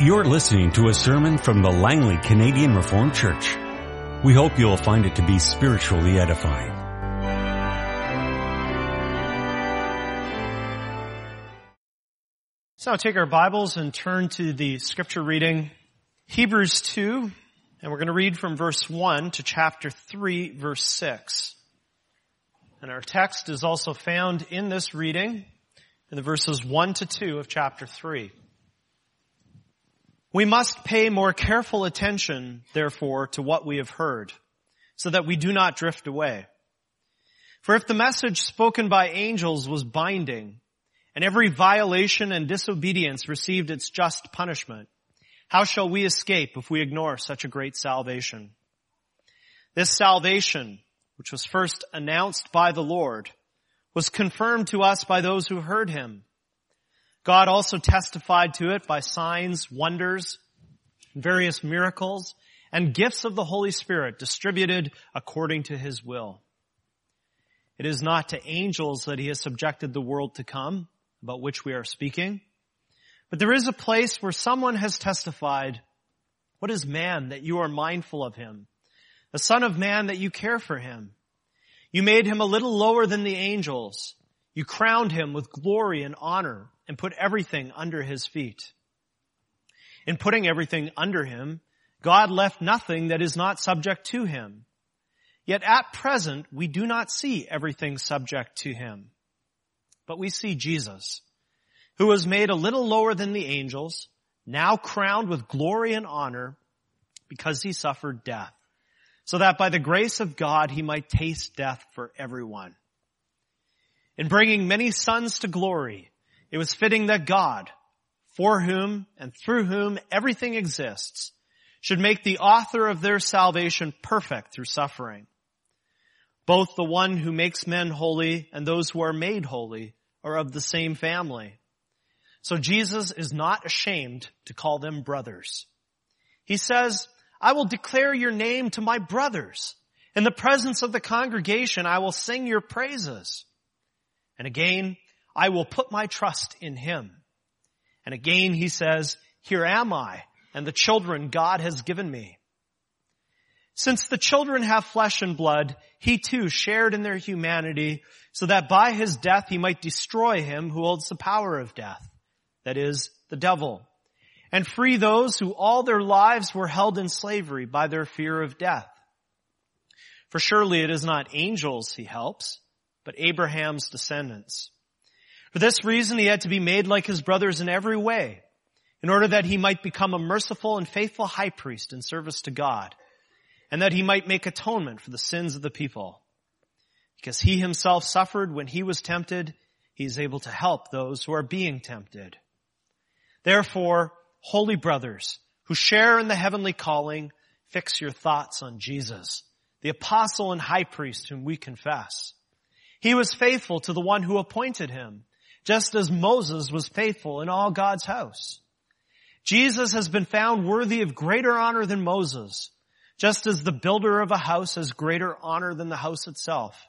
You're listening to a sermon from the Langley Canadian Reformed Church. We hope you'll find it to be spiritually edifying. So now take our Bibles and turn to the scripture reading, Hebrews 2, and we're going to read from verse 1 to chapter 3, verse 6. And our text is also found in this reading in the verses 1 to 2 of chapter 3. We must pay more careful attention, therefore, to what we have heard, so that we do not drift away. For if the message spoken by angels was binding, and every violation and disobedience received its just punishment, how shall we escape if we ignore such a great salvation? This salvation, which was first announced by the Lord, was confirmed to us by those who heard him. God also testified to it by signs, wonders, various miracles, and gifts of the Holy Spirit distributed according to his will. It is not to angels that he has subjected the world to come, about which we are speaking, but there is a place where someone has testified, what is man that you are mindful of him? The son of man that you care for him? You made him a little lower than the angels. You crowned him with glory and honor and put everything under his feet. In putting everything under him, God left nothing that is not subject to him. Yet at present, we do not see everything subject to him. But we see Jesus, who was made a little lower than the angels, now crowned with glory and honor because he suffered death, so that by the grace of God he might taste death for everyone. In bringing many sons to glory, it was fitting that God, for whom and through whom everything exists, should make the author of their salvation perfect through suffering. Both the one who makes men holy and those who are made holy are of the same family. So Jesus is not ashamed to call them brothers. He says, I will declare your name to my brothers. In the presence of the congregation, I will sing your praises. And again, I will put my trust in him. And again he says, here am I and the children God has given me. Since the children have flesh and blood, he too shared in their humanity so that by his death he might destroy him who holds the power of death, that is, the devil, and free those who all their lives were held in slavery by their fear of death. For surely it is not angels he helps, but Abraham's descendants. For this reason he had to be made like his brothers in every way, in order that he might become a merciful and faithful high priest in service to God, and that he might make atonement for the sins of the people. Because he himself suffered when he was tempted, he is able to help those who are being tempted. Therefore, holy brothers, who share in the heavenly calling, fix your thoughts on Jesus, the apostle and high priest whom we confess. He was faithful to the one who appointed him just as Moses was faithful in all God's house. Jesus has been found worthy of greater honor than Moses, just as the builder of a house has greater honor than the house itself.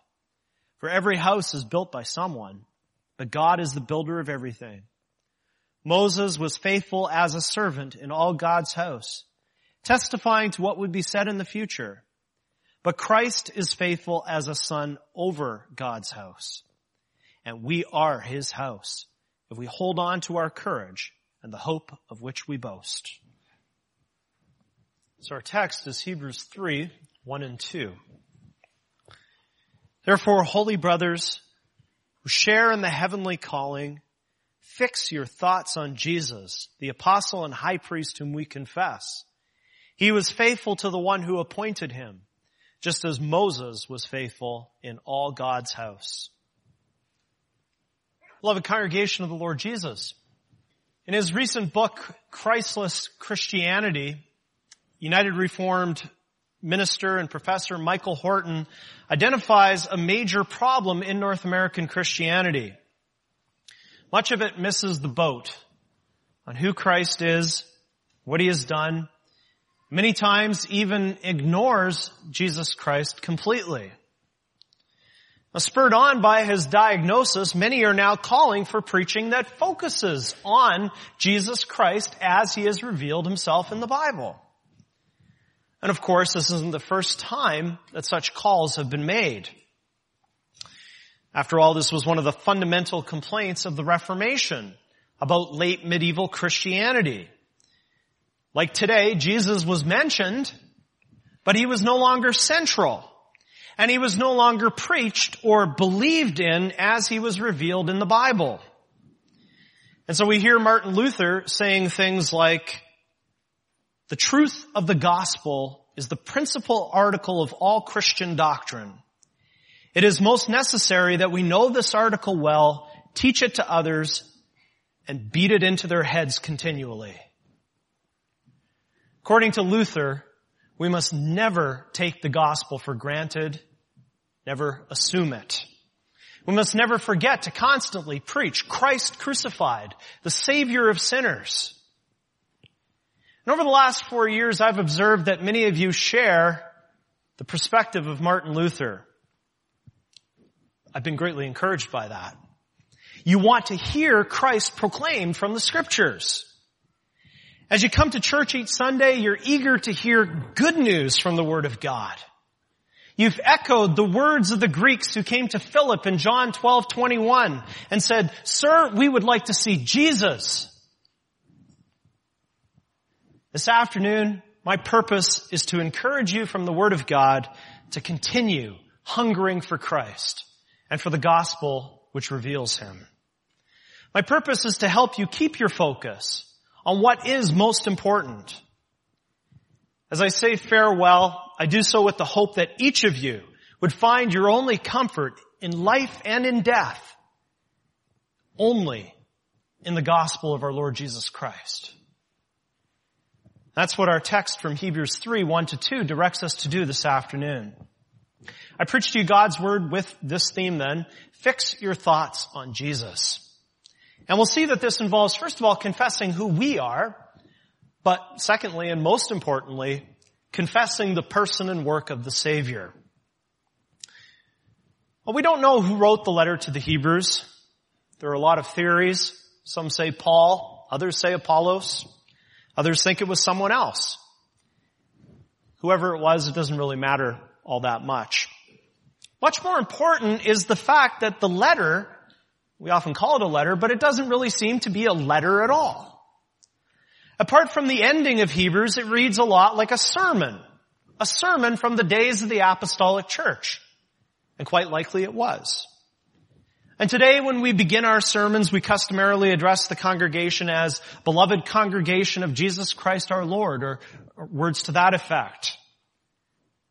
For every house is built by someone, but God is the builder of everything. Moses was faithful as a servant in all God's house, testifying to what would be said in the future. But Christ is faithful as a son over God's house and we are his house if we hold on to our courage and the hope of which we boast. So our text is Hebrews 3, 1 and 2. Therefore, holy brothers who share in the heavenly calling, fix your thoughts on Jesus, the apostle and high priest whom we confess. He was faithful to the one who appointed him, just as Moses was faithful in all God's house. Beloved congregation of the Lord Jesus. In his recent book, Christless Christianity, United Reformed minister and professor Michael Horton identifies a major problem in North American Christianity. Much of it misses the boat on who Christ is, what he has done, many times even ignores Jesus Christ completely. Spurred on by his diagnosis, many are now calling for preaching that focuses on Jesus Christ as he has revealed himself in the Bible. And of course, this isn't the first time that such calls have been made. After all, this was one of the fundamental complaints of the Reformation about late medieval Christianity. Like today, Jesus was mentioned, but he was no longer central and he was no longer preached or believed in as he was revealed in the Bible. And so we hear Martin Luther saying things like, the truth of the gospel is the principal article of all Christian doctrine. It is most necessary that we know this article well, teach it to others, and beat it into their heads continually. According to Luther, we must never take the gospel for granted, never assume it. We must never forget to constantly preach Christ crucified, the Savior of sinners. And over the last four years, I've observed that many of you share the perspective of Martin Luther. I've been greatly encouraged by that. You want to hear Christ proclaimed from the scriptures. As you come to church each Sunday, you're eager to hear good news from the Word of God. You've echoed the words of the Greeks who came to Philip in John 12, 21 and said, Sir, we would like to see Jesus. This afternoon, my purpose is to encourage you from the Word of God to continue hungering for Christ and for the gospel which reveals Him. My purpose is to help you keep your focus on what is most important. As I say farewell, I do so with the hope that each of you would find your only comfort in life and in death only in the gospel of our Lord Jesus Christ. That's what our text from Hebrews 3, 1 to 2 directs us to do this afternoon. I preach to you God's word with this theme then. Fix your thoughts on Jesus. And we'll see that this involves, first of all, confessing who we are, but secondly, and most importantly, confessing the person and work of the Savior. Well, we don't know who wrote the letter to the Hebrews. There are a lot of theories. Some say Paul, others say Apollos, others think it was someone else. Whoever it was, it doesn't really matter all that much. Much more important is the fact that the letter we often call it a letter, but it doesn't really seem to be a letter at all. Apart from the ending of Hebrews, it reads a lot like a sermon. A sermon from the days of the apostolic church. And quite likely it was. And today when we begin our sermons, we customarily address the congregation as beloved congregation of Jesus Christ our Lord, or, or words to that effect.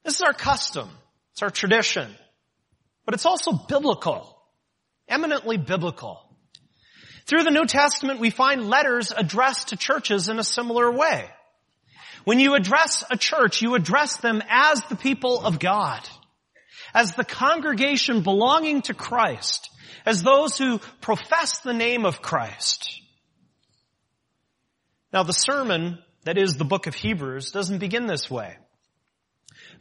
This is our custom. It's our tradition. But it's also biblical eminently biblical. Through the New Testament, we find letters addressed to churches in a similar way. When you address a church, you address them as the people of God, as the congregation belonging to Christ, as those who profess the name of Christ. Now the sermon that is the book of Hebrews doesn't begin this way.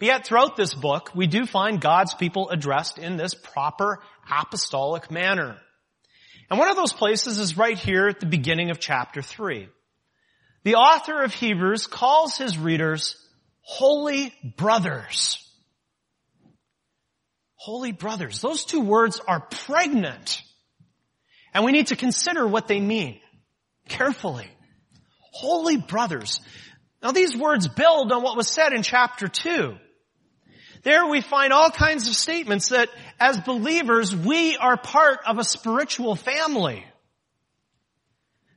But yet throughout this book, we do find God's people addressed in this proper apostolic manner. And one of those places is right here at the beginning of chapter 3. The author of Hebrews calls his readers holy brothers. Holy brothers. Those two words are pregnant. And we need to consider what they mean carefully. Holy brothers. Now these words build on what was said in chapter 2. There we find all kinds of statements that as believers, we are part of a spiritual family.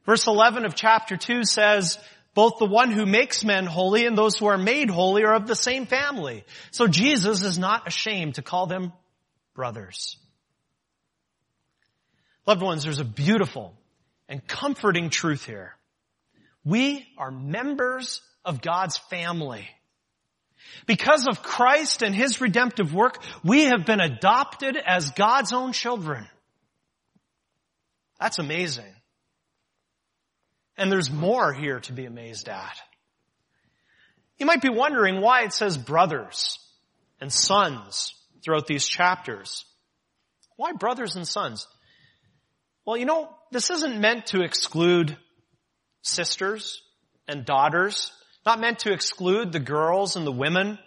Verse 11 of chapter 2 says, both the one who makes men holy and those who are made holy are of the same family. So Jesus is not ashamed to call them brothers. Loved ones, there's a beautiful and comforting truth here. We are members of God's family. Because of Christ and His redemptive work, we have been adopted as God's own children. That's amazing. And there's more here to be amazed at. You might be wondering why it says brothers and sons throughout these chapters. Why brothers and sons? Well, you know, this isn't meant to exclude sisters and daughters, not meant to exclude the girls and the women.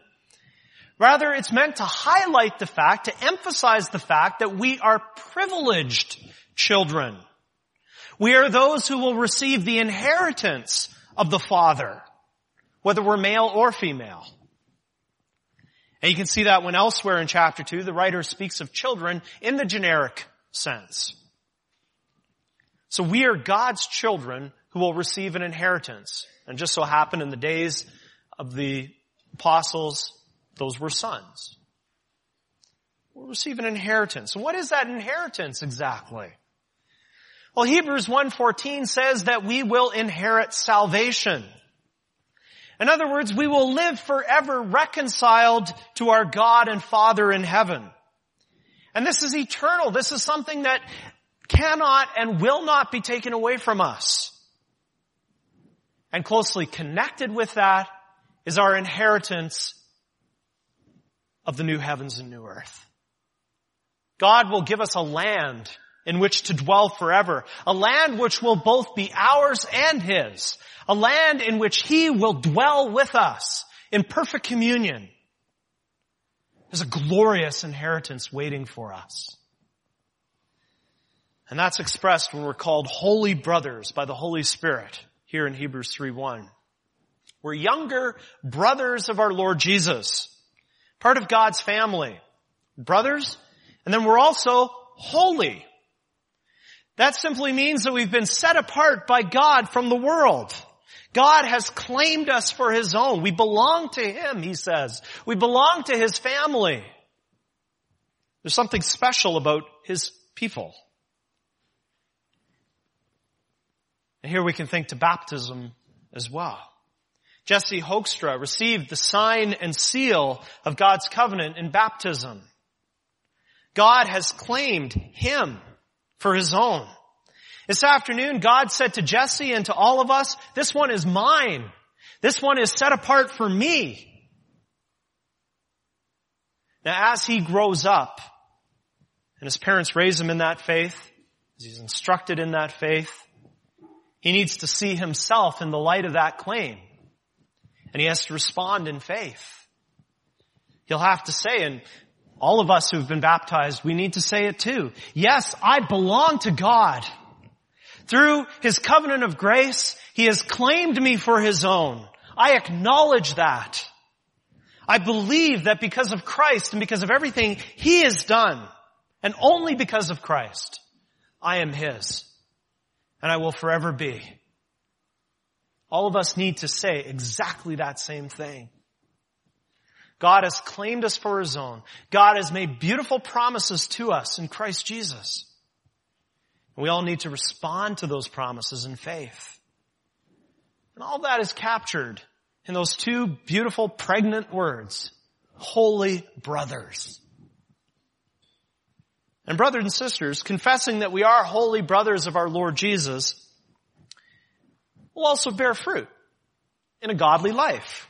Rather, it's meant to highlight the fact, to emphasize the fact that we are privileged children. We are those who will receive the inheritance of the Father, whether we're male or female. And you can see that when elsewhere in chapter 2, the writer speaks of children in the generic sense. So we are God's children who will receive an inheritance. And just so happened in the days of the apostles, those were sons. We'll receive an inheritance. What is that inheritance exactly? Well, Hebrews 1.14 says that we will inherit salvation. In other words, we will live forever reconciled to our God and Father in heaven. And this is eternal. This is something that cannot and will not be taken away from us. And closely connected with that is our inheritance of the new heavens and new earth. God will give us a land in which to dwell forever. A land which will both be ours and His. A land in which He will dwell with us in perfect communion. There's a glorious inheritance waiting for us. And that's expressed when we're called holy brothers by the Holy Spirit here in Hebrews 3.1. We're younger brothers of our Lord Jesus. Part of God's family. Brothers. And then we're also holy. That simply means that we've been set apart by God from the world. God has claimed us for His own. We belong to Him, He says. We belong to His family. There's something special about His people. And here we can think to baptism as well. Jesse Hoekstra received the sign and seal of God's covenant in baptism. God has claimed him for his own. This afternoon, God said to Jesse and to all of us, this one is mine. This one is set apart for me. Now as he grows up, and his parents raise him in that faith, as he's instructed in that faith, he needs to see himself in the light of that claim. And he has to respond in faith. He'll have to say, and all of us who've been baptized, we need to say it too. Yes, I belong to God. Through His covenant of grace, He has claimed me for His own. I acknowledge that. I believe that because of Christ and because of everything He has done, and only because of Christ, I am His. And I will forever be. All of us need to say exactly that same thing. God has claimed us for His own. God has made beautiful promises to us in Christ Jesus. We all need to respond to those promises in faith. And all that is captured in those two beautiful pregnant words, holy brothers. And brothers and sisters, confessing that we are holy brothers of our Lord Jesus will also bear fruit in a godly life.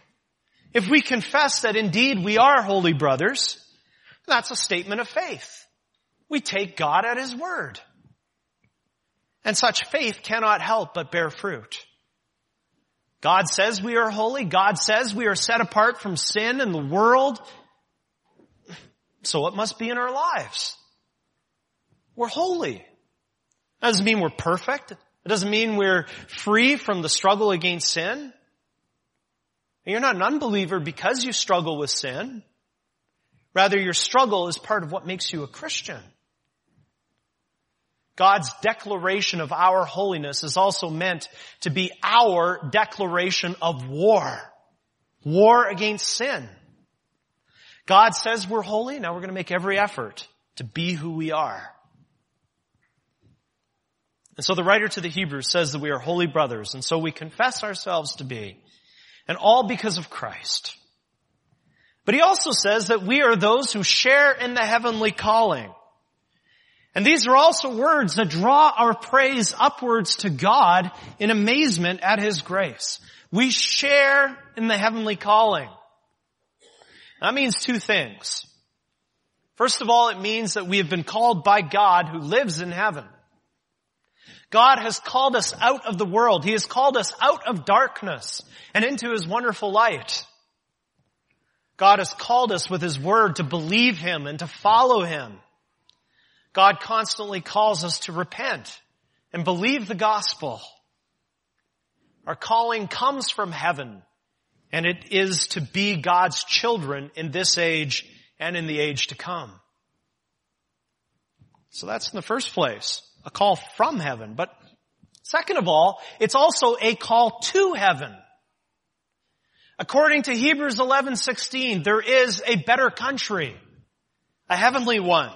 If we confess that indeed we are holy brothers, that's a statement of faith. We take God at His word. And such faith cannot help but bear fruit. God says we are holy. God says we are set apart from sin and the world. So it must be in our lives. We're holy. That doesn't mean we're perfect. It doesn't mean we're free from the struggle against sin. You're not an unbeliever because you struggle with sin. Rather, your struggle is part of what makes you a Christian. God's declaration of our holiness is also meant to be our declaration of war. War against sin. God says we're holy, now we're going to make every effort to be who we are. And so the writer to the Hebrews says that we are holy brothers, and so we confess ourselves to be. And all because of Christ. But he also says that we are those who share in the heavenly calling. And these are also words that draw our praise upwards to God in amazement at His grace. We share in the heavenly calling. That means two things. First of all, it means that we have been called by God who lives in heaven. God has called us out of the world. He has called us out of darkness and into His wonderful light. God has called us with His Word to believe Him and to follow Him. God constantly calls us to repent and believe the gospel. Our calling comes from heaven and it is to be God's children in this age and in the age to come. So that's in the first place, a call from heaven. But second of all, it's also a call to heaven. According to Hebrews 11:16, there is a better country, a heavenly one.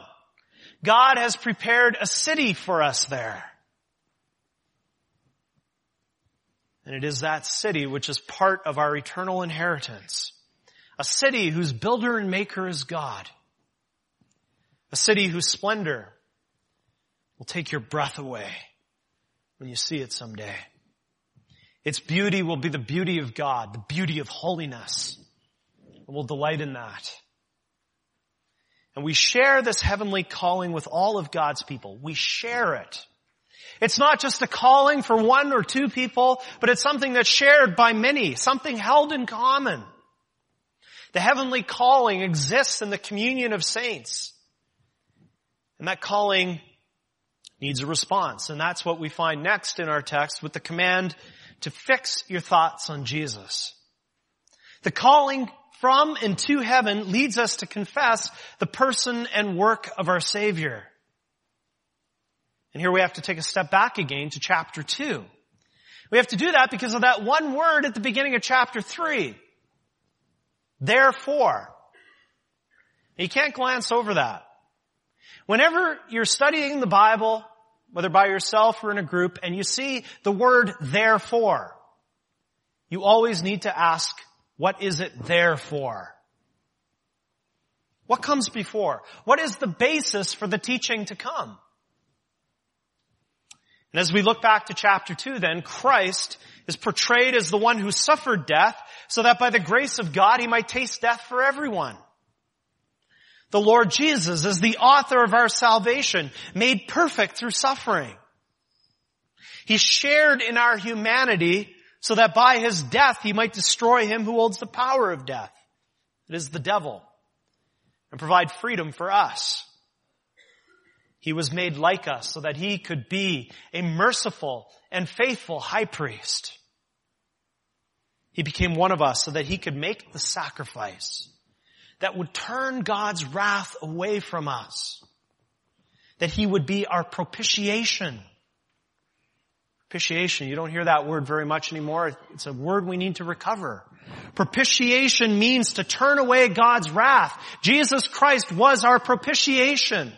God has prepared a city for us there. And it is that city which is part of our eternal inheritance. A city whose builder and maker is God. A city whose splendor will take your breath away when you see it someday. Its beauty will be the beauty of God, the beauty of holiness. And we'll delight in that. And we share this heavenly calling with all of God's people. We share it. It's not just a calling for one or two people, but it's something that's shared by many, something held in common. The heavenly calling exists in the communion of saints. And that calling needs a response. And that's what we find next in our text with the command to fix your thoughts on Jesus. The calling from and to heaven leads us to confess the person and work of our Savior. And here we have to take a step back again to chapter 2. We have to do that because of that one word at the beginning of chapter 3. Therefore. You can't glance over that. Whenever you're studying the Bible, whether by yourself or in a group, and you see the word therefore, you always need to ask, what is it there for? What comes before? What is the basis for the teaching to come? And as we look back to chapter 2 then, Christ is portrayed as the one who suffered death so that by the grace of God he might taste death for everyone. The Lord Jesus is the author of our salvation, made perfect through suffering. He shared in our humanity so that by his death he might destroy him who holds the power of death. It is the devil and provide freedom for us. He was made like us so that he could be a merciful and faithful high priest. He became one of us so that he could make the sacrifice that would turn God's wrath away from us. That he would be our propitiation. Propitiation, you don't hear that word very much anymore. It's a word we need to recover. Propitiation means to turn away God's wrath. Jesus Christ was our propitiation.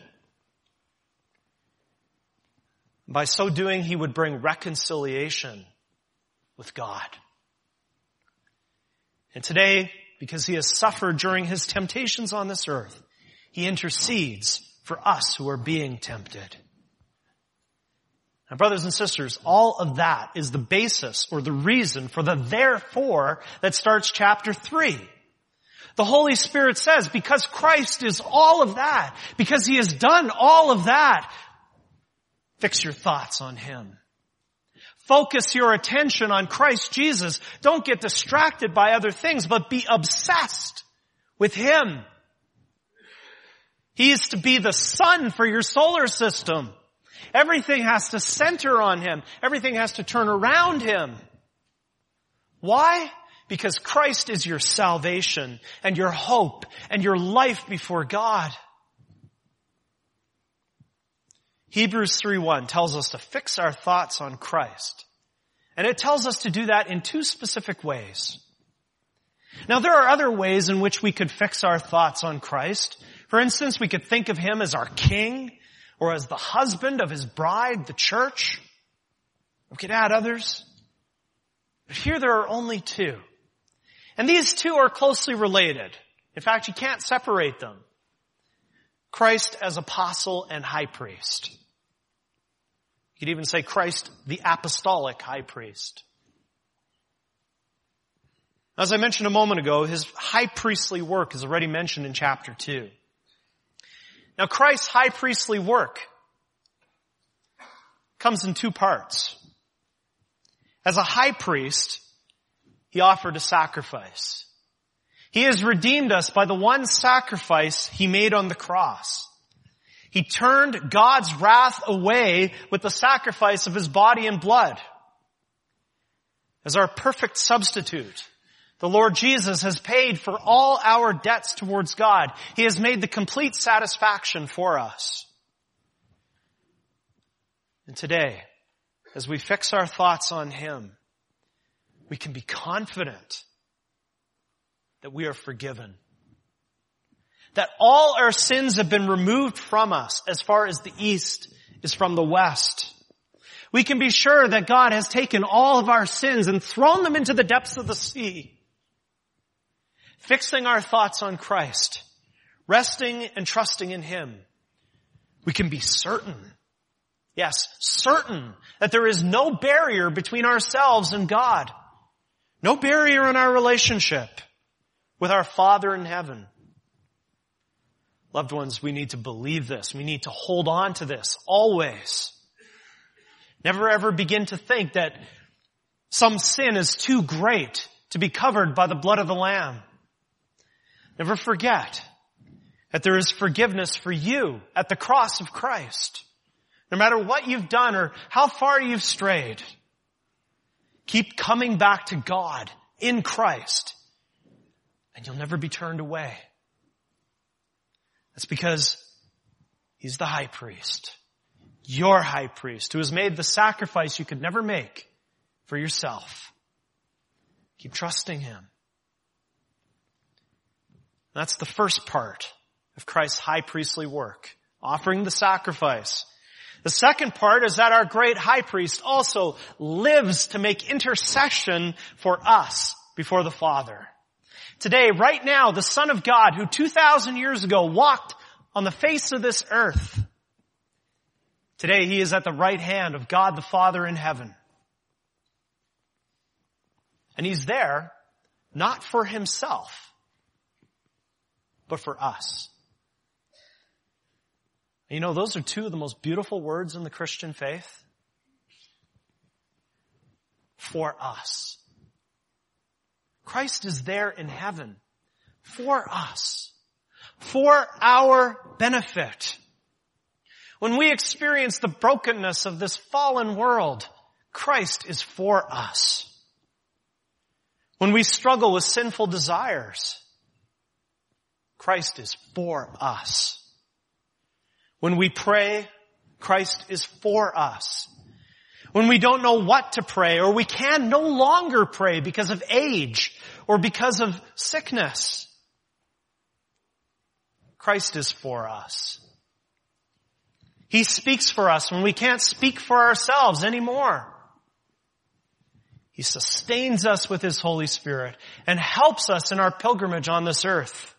By so doing, he would bring reconciliation with God. And today, because he has suffered during his temptations on this earth, he intercedes for us who are being tempted. Now brothers and sisters, all of that is the basis or the reason for the therefore that starts chapter 3. The Holy Spirit says, because Christ is all of that, because He has done all of that, Fix your thoughts on Him. Focus your attention on Christ Jesus. Don't get distracted by other things, but be obsessed with Him. He is to be the sun for your solar system. Everything has to center on Him. Everything has to turn around Him. Why? Because Christ is your salvation and your hope and your life before God. Hebrews 3.1 tells us to fix our thoughts on Christ. And it tells us to do that in two specific ways. Now there are other ways in which we could fix our thoughts on Christ. For instance, we could think of Him as our King or as the husband of His bride, the church. We could add others. But here there are only two. And these two are closely related. In fact, you can't separate them. Christ as apostle and high priest. You could even say Christ, the apostolic high priest. As I mentioned a moment ago, his high priestly work is already mentioned in chapter 2. Now Christ's high priestly work comes in two parts. As a high priest, he offered a sacrifice. He has redeemed us by the one sacrifice he made on the cross. He turned God's wrath away with the sacrifice of his body and blood. As our perfect substitute, the Lord Jesus has paid for all our debts towards God. He has made the complete satisfaction for us. And today, as we fix our thoughts on Him, we can be confident that we are forgiven. That all our sins have been removed from us as far as the east is from the west. We can be sure that God has taken all of our sins and thrown them into the depths of the sea. Fixing our thoughts on Christ, resting and trusting in Him, we can be certain, yes, certain that there is no barrier between ourselves and God. No barrier in our relationship with our Father in heaven. Loved ones, we need to believe this. We need to hold on to this always. Never ever begin to think that some sin is too great to be covered by the blood of the Lamb. Never forget that there is forgiveness for you at the cross of Christ. No matter what you've done or how far you've strayed, keep coming back to God in Christ and you'll never be turned away. That's because He's the high priest. Your high priest who has made the sacrifice you could never make for yourself. Keep trusting Him. That's the first part of Christ's high priestly work, offering the sacrifice. The second part is that our great high priest also lives to make intercession for us before the Father. Today, right now, the Son of God who 2,000 years ago walked on the face of this earth, today he is at the right hand of God the Father in heaven. And he's there not for himself, but for us. You know, those are two of the most beautiful words in the Christian faith. For us. Christ is there in heaven for us. For our benefit. When we experience the brokenness of this fallen world, Christ is for us. When we struggle with sinful desires, Christ is for us. When we pray, Christ is for us. When we don't know what to pray or we can no longer pray because of age or because of sickness, Christ is for us. He speaks for us when we can't speak for ourselves anymore. He sustains us with His Holy Spirit and helps us in our pilgrimage on this earth.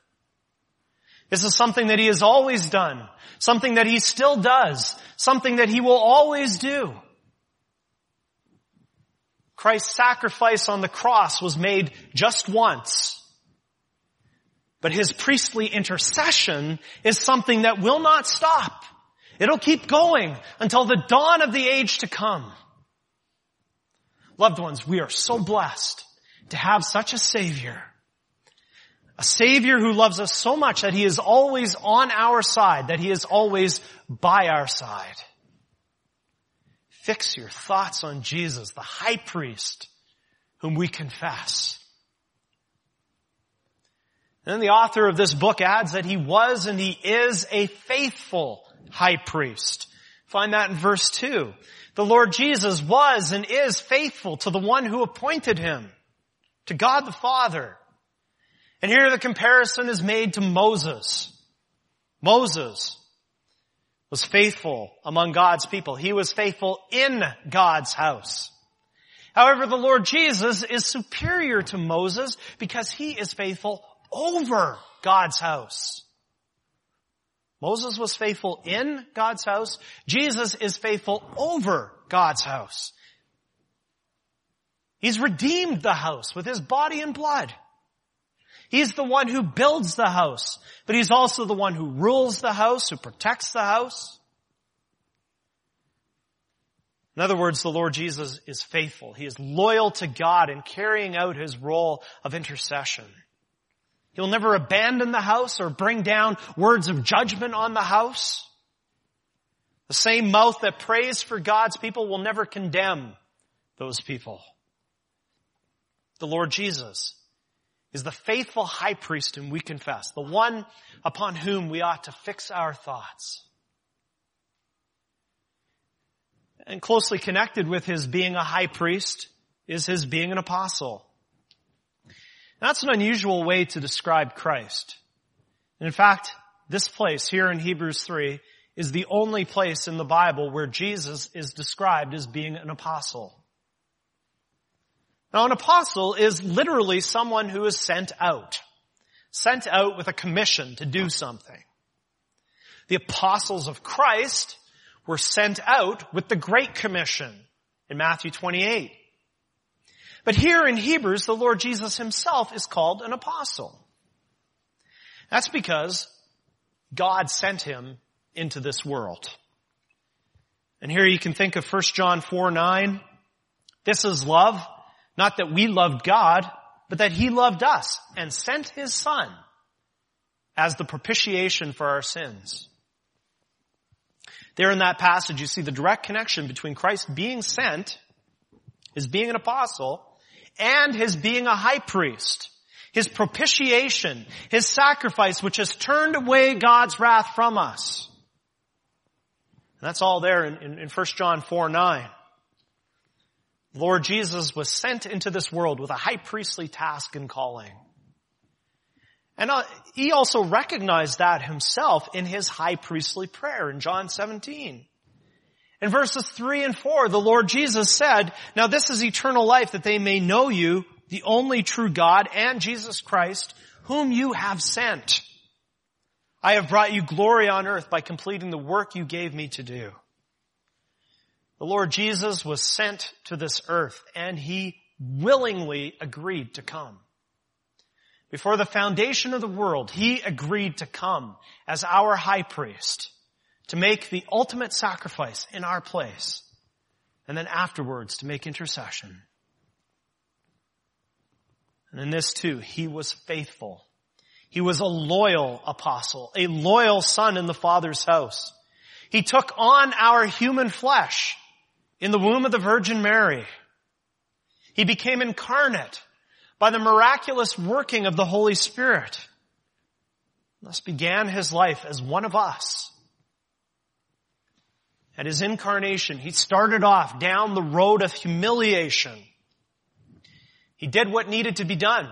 This is something that he has always done, something that he still does, something that he will always do. Christ's sacrifice on the cross was made just once. But his priestly intercession is something that will not stop. It'll keep going until the dawn of the age to come. Loved ones, we are so blessed to have such a Savior a Savior who loves us so much that He is always on our side, that He is always by our side. Fix your thoughts on Jesus, the high priest, whom we confess. And then the author of this book adds that he was and he is a faithful high priest. Find that in verse 2. The Lord Jesus was and is faithful to the one who appointed him, to God the Father. And here the comparison is made to Moses. Moses was faithful among God's people. He was faithful in God's house. However, the Lord Jesus is superior to Moses because he is faithful over God's house. Moses was faithful in God's house. Jesus is faithful over God's house. He's redeemed the house with his body and blood. He's the one who builds the house, but he's also the one who rules the house, who protects the house. In other words, the Lord Jesus is faithful. He is loyal to God in carrying out his role of intercession. He'll never abandon the house or bring down words of judgment on the house. The same mouth that prays for God's people will never condemn those people. The Lord Jesus is the faithful high priest whom we confess, the one upon whom we ought to fix our thoughts. And closely connected with his being a high priest is his being an apostle. That's an unusual way to describe Christ. And in fact, this place here in Hebrews 3 is the only place in the Bible where Jesus is described as being an apostle. Now an apostle is literally someone who is sent out. Sent out with a commission to do something. The apostles of Christ were sent out with the Great Commission in Matthew 28. But here in Hebrews, the Lord Jesus himself is called an apostle. That's because God sent him into this world. And here you can think of 1 John 4, 9. This is love, not that we loved God, but that he loved us and sent his son as the propitiation for our sins. There in that passage, you see the direct connection between Christ being sent, his being an apostle, and his being a high priest. His propitiation, his sacrifice, which has turned away God's wrath from us. And that's all there in, in, in 1 John 4, 9. Lord Jesus was sent into this world with a high priestly task and calling. And uh, he also recognized that himself in his high priestly prayer in John 17. In verses 3 and 4, the Lord Jesus said, Now this is eternal life that they may know you, the only true God, and Jesus Christ, whom you have sent. I have brought you glory on earth by completing the work you gave me to do. The Lord Jesus was sent to this earth and he willingly agreed to come. Before the foundation of the world, he agreed to come as our high priest to make the ultimate sacrifice in our place and then afterwards to make intercession. And in this too, he was faithful. He was a loyal apostle, a loyal son in the Father's house. He took on our human flesh in the womb of the Virgin Mary. He became incarnate by the miraculous working of the Holy Spirit. Thus began his life as one of us. At his incarnation, he started off down the road of humiliation. He did what needed to be done,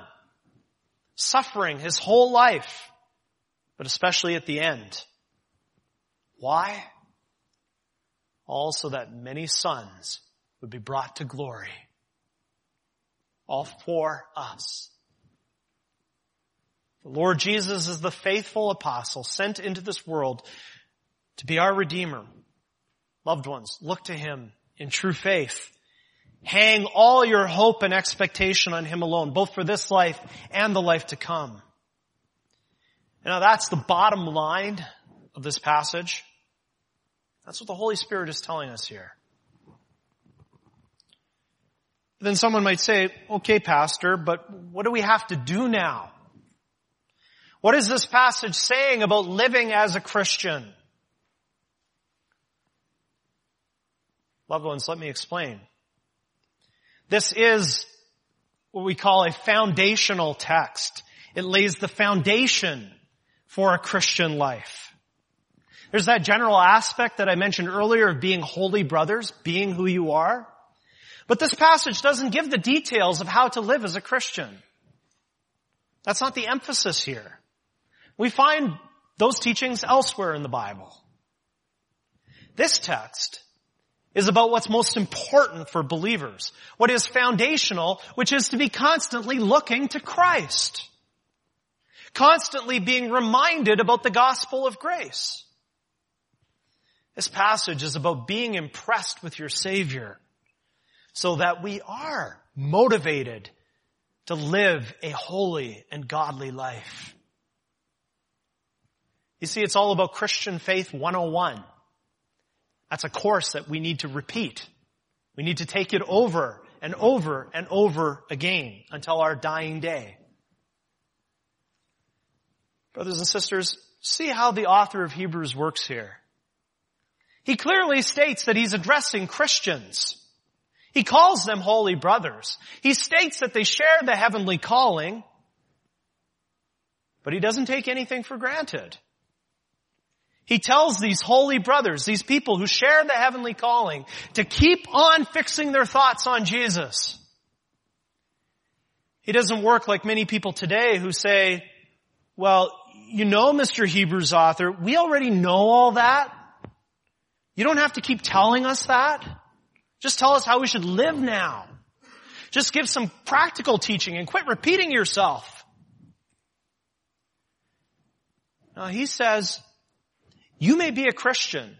suffering his whole life, but especially at the end. Why? Also that many sons would be brought to glory all for us. The Lord Jesus is the faithful apostle sent into this world to be our Redeemer. Loved ones, look to Him in true faith. Hang all your hope and expectation on Him alone, both for this life and the life to come. Now that's the bottom line of this passage. That's what the Holy Spirit is telling us here. Then someone might say, okay, pastor, but what do we have to do now? What is this passage saying about living as a Christian? Loved ones, let me explain. This is what we call a foundational text. It lays the foundation for a Christian life. There's that general aspect that I mentioned earlier of being holy brothers, being who you are. But this passage doesn't give the details of how to live as a Christian. That's not the emphasis here. We find those teachings elsewhere in the Bible. This text is about what's most important for believers, what is foundational, which is to be constantly looking to Christ. Constantly being reminded about the gospel of grace. This passage is about being impressed with your Savior so that we are motivated to live a holy and godly life. You see, it's all about Christian Faith 101. That's a course that we need to repeat. We need to take it over and over and over again until our dying day. Brothers and sisters, see how the author of Hebrews works here. He clearly states that he's addressing Christians. He calls them holy brothers. He states that they share the heavenly calling, but he doesn't take anything for granted. He tells these holy brothers, these people who share the heavenly calling, to keep on fixing their thoughts on Jesus. He doesn't work like many people today who say, well, you know, Mr. Hebrews author, we already know all that. You don't have to keep telling us that. Just tell us how we should live now. Just give some practical teaching and quit repeating yourself. Now he says, you may be a Christian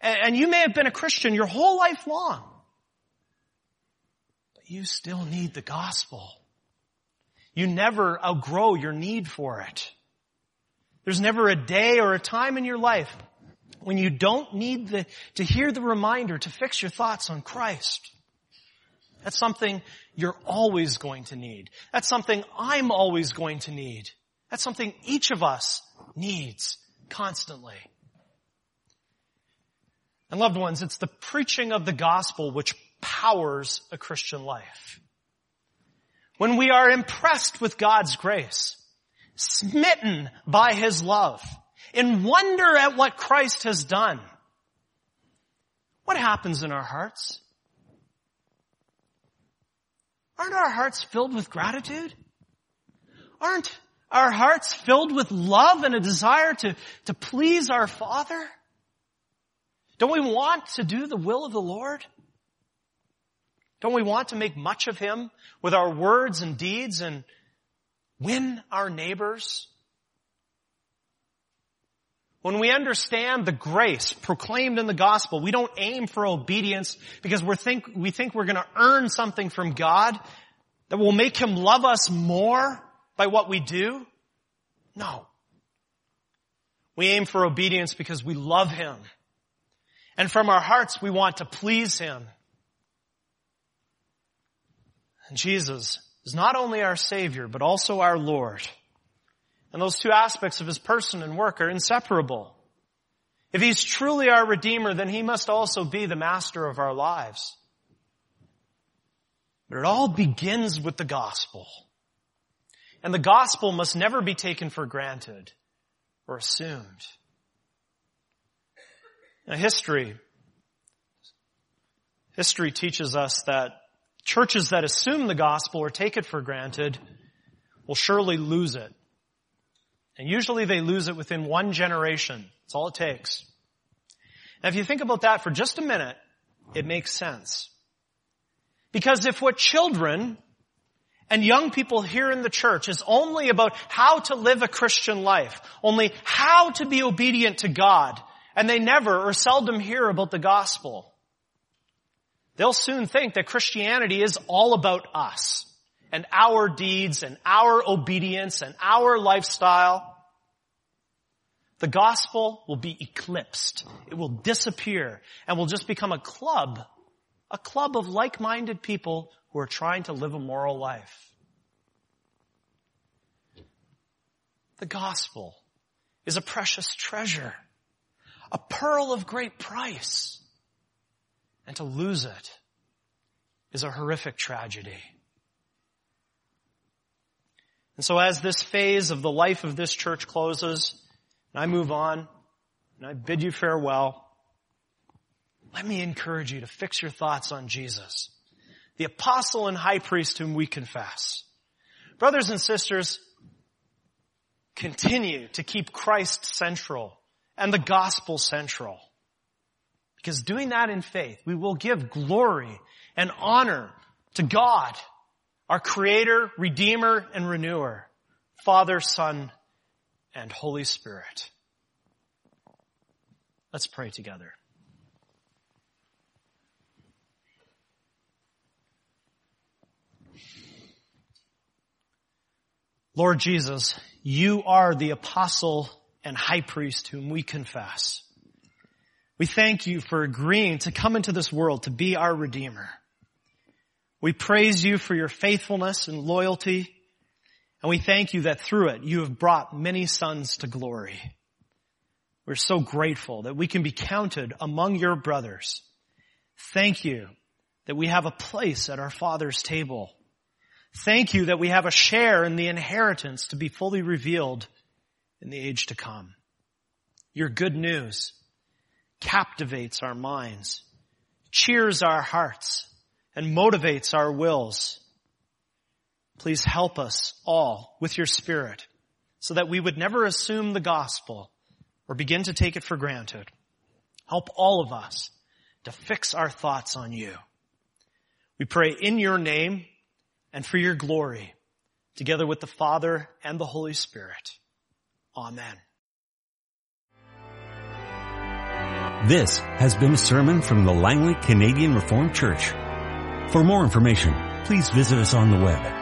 and you may have been a Christian your whole life long, but you still need the gospel. You never outgrow your need for it. There's never a day or a time in your life when you don't need the, to hear the reminder to fix your thoughts on Christ. That's something you're always going to need. That's something I'm always going to need. That's something each of us needs constantly. And loved ones, it's the preaching of the gospel which powers a Christian life. When we are impressed with God's grace, smitten by His love, in wonder at what Christ has done. What happens in our hearts? Aren't our hearts filled with gratitude? Aren't our hearts filled with love and a desire to, to please our Father? Don't we want to do the will of the Lord? Don't we want to make much of Him with our words and deeds and win our neighbors? When we understand the grace proclaimed in the gospel, we don't aim for obedience because we think, we think we're gonna earn something from God that will make Him love us more by what we do. No. We aim for obedience because we love Him. And from our hearts we want to please Him. And Jesus is not only our Savior, but also our Lord. And those two aspects of his person and work are inseparable. If he's truly our Redeemer, then he must also be the master of our lives. But it all begins with the gospel. And the gospel must never be taken for granted or assumed. Now history, history teaches us that churches that assume the gospel or take it for granted will surely lose it. And usually they lose it within one generation. That's all it takes. Now if you think about that for just a minute, it makes sense. Because if what children and young people hear in the church is only about how to live a Christian life, only how to be obedient to God, and they never or seldom hear about the gospel, they'll soon think that Christianity is all about us and our deeds and our obedience and our lifestyle, the gospel will be eclipsed. It will disappear and will just become a club, a club of like-minded people who are trying to live a moral life. The gospel is a precious treasure, a pearl of great price. And to lose it is a horrific tragedy. And so as this phase of the life of this church closes, and I move on, and I bid you farewell, let me encourage you to fix your thoughts on Jesus, the apostle and high priest whom we confess. Brothers and sisters, continue to keep Christ central and the gospel central. Because doing that in faith, we will give glory and honor to God our creator, redeemer, and renewer, Father, Son, and Holy Spirit. Let's pray together. Lord Jesus, you are the apostle and high priest whom we confess. We thank you for agreeing to come into this world to be our Redeemer. We praise you for your faithfulness and loyalty, and we thank you that through it you have brought many sons to glory. We're so grateful that we can be counted among your brothers. Thank you that we have a place at our Father's table. Thank you that we have a share in the inheritance to be fully revealed in the age to come. Your good news captivates our minds, cheers our hearts, and motivates our wills. Please help us all with your spirit so that we would never assume the gospel or begin to take it for granted. Help all of us to fix our thoughts on you. We pray in your name and for your glory, together with the Father and the Holy Spirit. Amen. This has been a sermon from the Langley Canadian Reformed Church. For more information, please visit us on the web